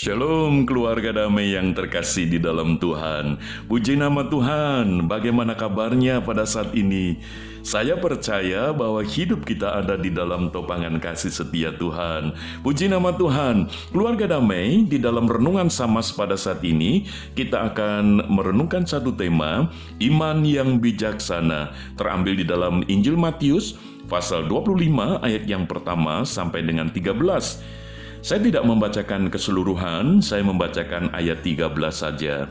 Shalom keluarga damai yang terkasih di dalam Tuhan. Puji nama Tuhan, bagaimana kabarnya pada saat ini? Saya percaya bahwa hidup kita ada di dalam topangan kasih setia Tuhan. Puji nama Tuhan Keluarga damai, di dalam renungan Samas pada saat ini Kita akan merenungkan satu tema Iman yang bijaksana Terambil di dalam Injil Matius Pasal 25 ayat yang pertama sampai dengan 13 saya tidak membacakan keseluruhan, saya membacakan ayat 13 saja.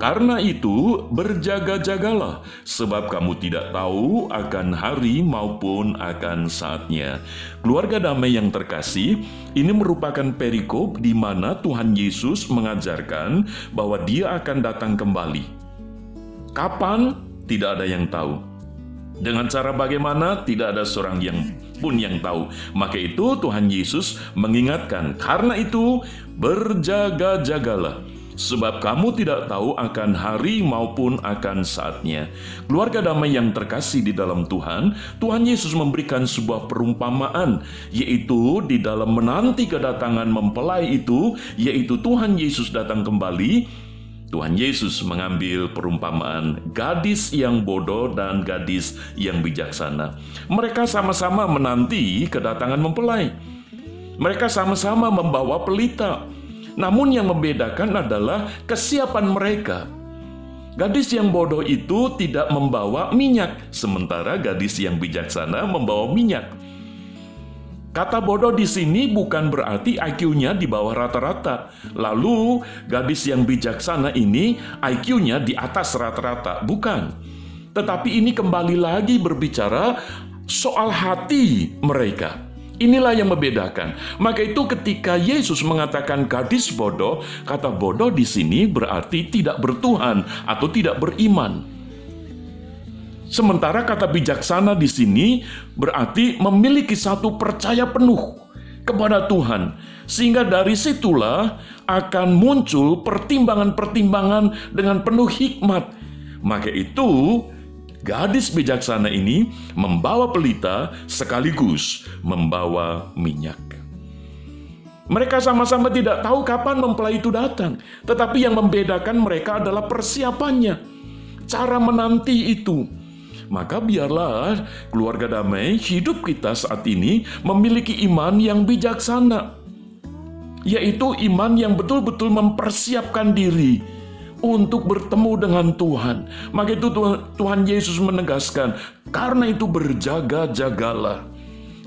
Karena itu, berjaga-jagalah, sebab kamu tidak tahu akan hari maupun akan saatnya. Keluarga damai yang terkasih, ini merupakan perikop di mana Tuhan Yesus mengajarkan bahwa Dia akan datang kembali. Kapan? Tidak ada yang tahu. Dengan cara bagaimana tidak ada seorang yang pun yang tahu. Maka itu Tuhan Yesus mengingatkan, karena itu berjaga-jagalah. Sebab kamu tidak tahu akan hari maupun akan saatnya. Keluarga damai yang terkasih di dalam Tuhan, Tuhan Yesus memberikan sebuah perumpamaan, yaitu di dalam menanti kedatangan mempelai itu, yaitu Tuhan Yesus datang kembali, Tuhan Yesus mengambil perumpamaan gadis yang bodoh dan gadis yang bijaksana. Mereka sama-sama menanti kedatangan mempelai. Mereka sama-sama membawa pelita. Namun yang membedakan adalah kesiapan mereka. Gadis yang bodoh itu tidak membawa minyak, sementara gadis yang bijaksana membawa minyak. Kata bodoh di sini bukan berarti IQ-nya di bawah rata-rata. Lalu, gadis yang bijaksana ini IQ-nya di atas rata-rata. Bukan. Tetapi ini kembali lagi berbicara soal hati mereka. Inilah yang membedakan. Maka itu ketika Yesus mengatakan gadis bodoh, kata bodoh di sini berarti tidak bertuhan atau tidak beriman. Sementara kata bijaksana di sini berarti memiliki satu percaya penuh kepada Tuhan, sehingga dari situlah akan muncul pertimbangan-pertimbangan dengan penuh hikmat. Maka itu, gadis bijaksana ini membawa pelita sekaligus membawa minyak. Mereka sama-sama tidak tahu kapan mempelai itu datang, tetapi yang membedakan mereka adalah persiapannya, cara menanti itu maka biarlah keluarga damai hidup kita saat ini memiliki iman yang bijaksana, yaitu iman yang betul-betul mempersiapkan diri untuk bertemu dengan Tuhan. Maka itu Tuhan Yesus menegaskan, karena itu berjaga-jagalah.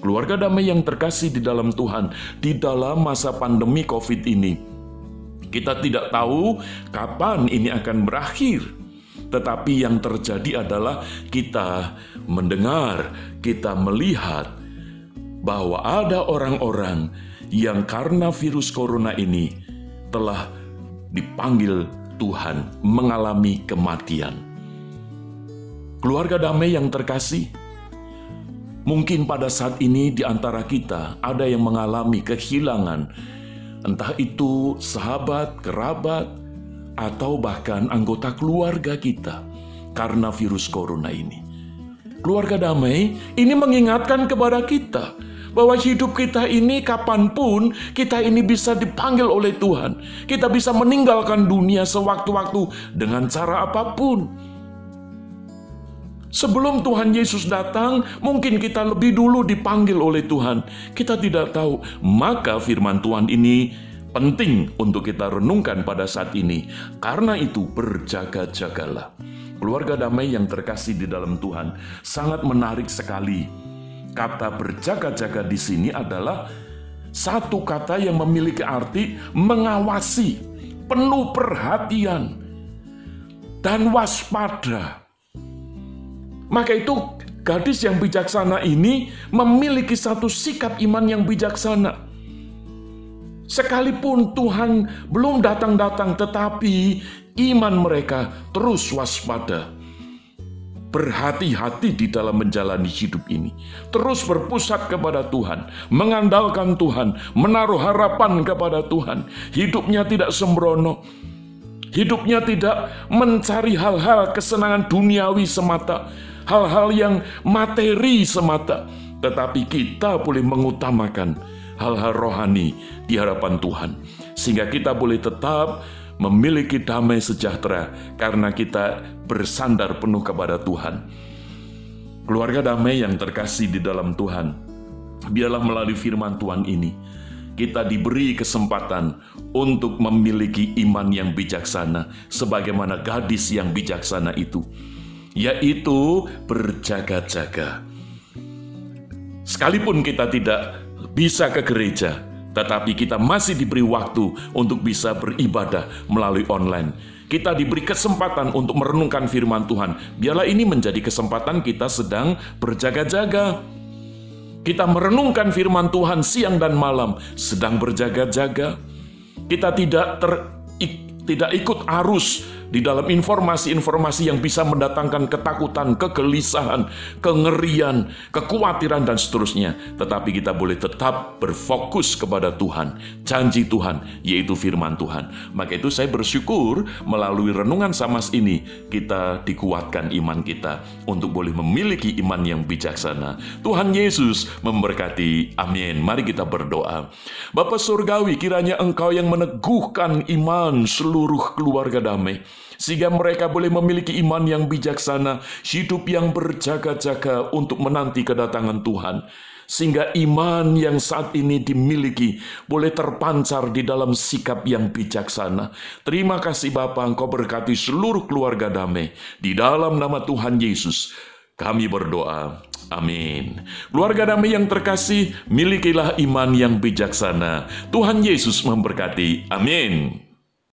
Keluarga damai yang terkasih di dalam Tuhan, di dalam masa pandemi COVID ini, kita tidak tahu kapan ini akan berakhir. Tetapi yang terjadi adalah kita mendengar, kita melihat bahwa ada orang-orang yang karena virus corona ini telah dipanggil Tuhan mengalami kematian. Keluarga damai yang terkasih, mungkin pada saat ini di antara kita ada yang mengalami kehilangan, entah itu sahabat, kerabat, atau bahkan anggota keluarga kita karena virus corona ini. Keluarga damai ini mengingatkan kepada kita bahwa hidup kita ini kapan pun kita ini bisa dipanggil oleh Tuhan. Kita bisa meninggalkan dunia sewaktu-waktu dengan cara apa pun. Sebelum Tuhan Yesus datang, mungkin kita lebih dulu dipanggil oleh Tuhan. Kita tidak tahu, maka firman Tuhan ini penting untuk kita renungkan pada saat ini. Karena itu berjaga-jagalah. Keluarga damai yang terkasih di dalam Tuhan sangat menarik sekali. Kata berjaga-jaga di sini adalah satu kata yang memiliki arti mengawasi, penuh perhatian, dan waspada. Maka itu gadis yang bijaksana ini memiliki satu sikap iman yang bijaksana Sekalipun Tuhan belum datang-datang, tetapi iman mereka terus waspada. Berhati-hati di dalam menjalani hidup ini, terus berpusat kepada Tuhan, mengandalkan Tuhan, menaruh harapan kepada Tuhan. Hidupnya tidak sembrono, hidupnya tidak mencari hal-hal kesenangan duniawi semata, hal-hal yang materi semata, tetapi kita boleh mengutamakan hal-hal rohani di hadapan Tuhan. sehingga kita boleh tetap memiliki damai sejahtera karena kita bersandar penuh kepada Tuhan. Keluarga damai yang terkasih di dalam Tuhan, biarlah melalui firman Tuhan ini kita diberi kesempatan untuk memiliki iman yang bijaksana, sebagaimana gadis yang bijaksana itu, yaitu berjaga-jaga. Sekalipun kita tidak bisa ke gereja, tetapi kita masih diberi waktu untuk bisa beribadah melalui online. Kita diberi kesempatan untuk merenungkan firman Tuhan. Biarlah ini menjadi kesempatan kita sedang berjaga-jaga kita merenungkan firman Tuhan siang dan malam, sedang berjaga-jaga. Kita tidak ter, tidak ikut arus di dalam informasi-informasi yang bisa mendatangkan ketakutan, kegelisahan, kengerian, kekhawatiran, dan seterusnya. Tetapi kita boleh tetap berfokus kepada Tuhan, janji Tuhan, yaitu firman Tuhan. Maka itu saya bersyukur melalui renungan samas ini, kita dikuatkan iman kita untuk boleh memiliki iman yang bijaksana. Tuhan Yesus memberkati. Amin. Mari kita berdoa. Bapak Surgawi, kiranya Engkau yang meneguhkan iman seluruh keluarga damai sehingga mereka boleh memiliki iman yang bijaksana, hidup yang berjaga-jaga untuk menanti kedatangan Tuhan. Sehingga iman yang saat ini dimiliki boleh terpancar di dalam sikap yang bijaksana. Terima kasih Bapa, Engkau berkati seluruh keluarga damai. Di dalam nama Tuhan Yesus, kami berdoa. Amin. Keluarga damai yang terkasih, milikilah iman yang bijaksana. Tuhan Yesus memberkati. Amin.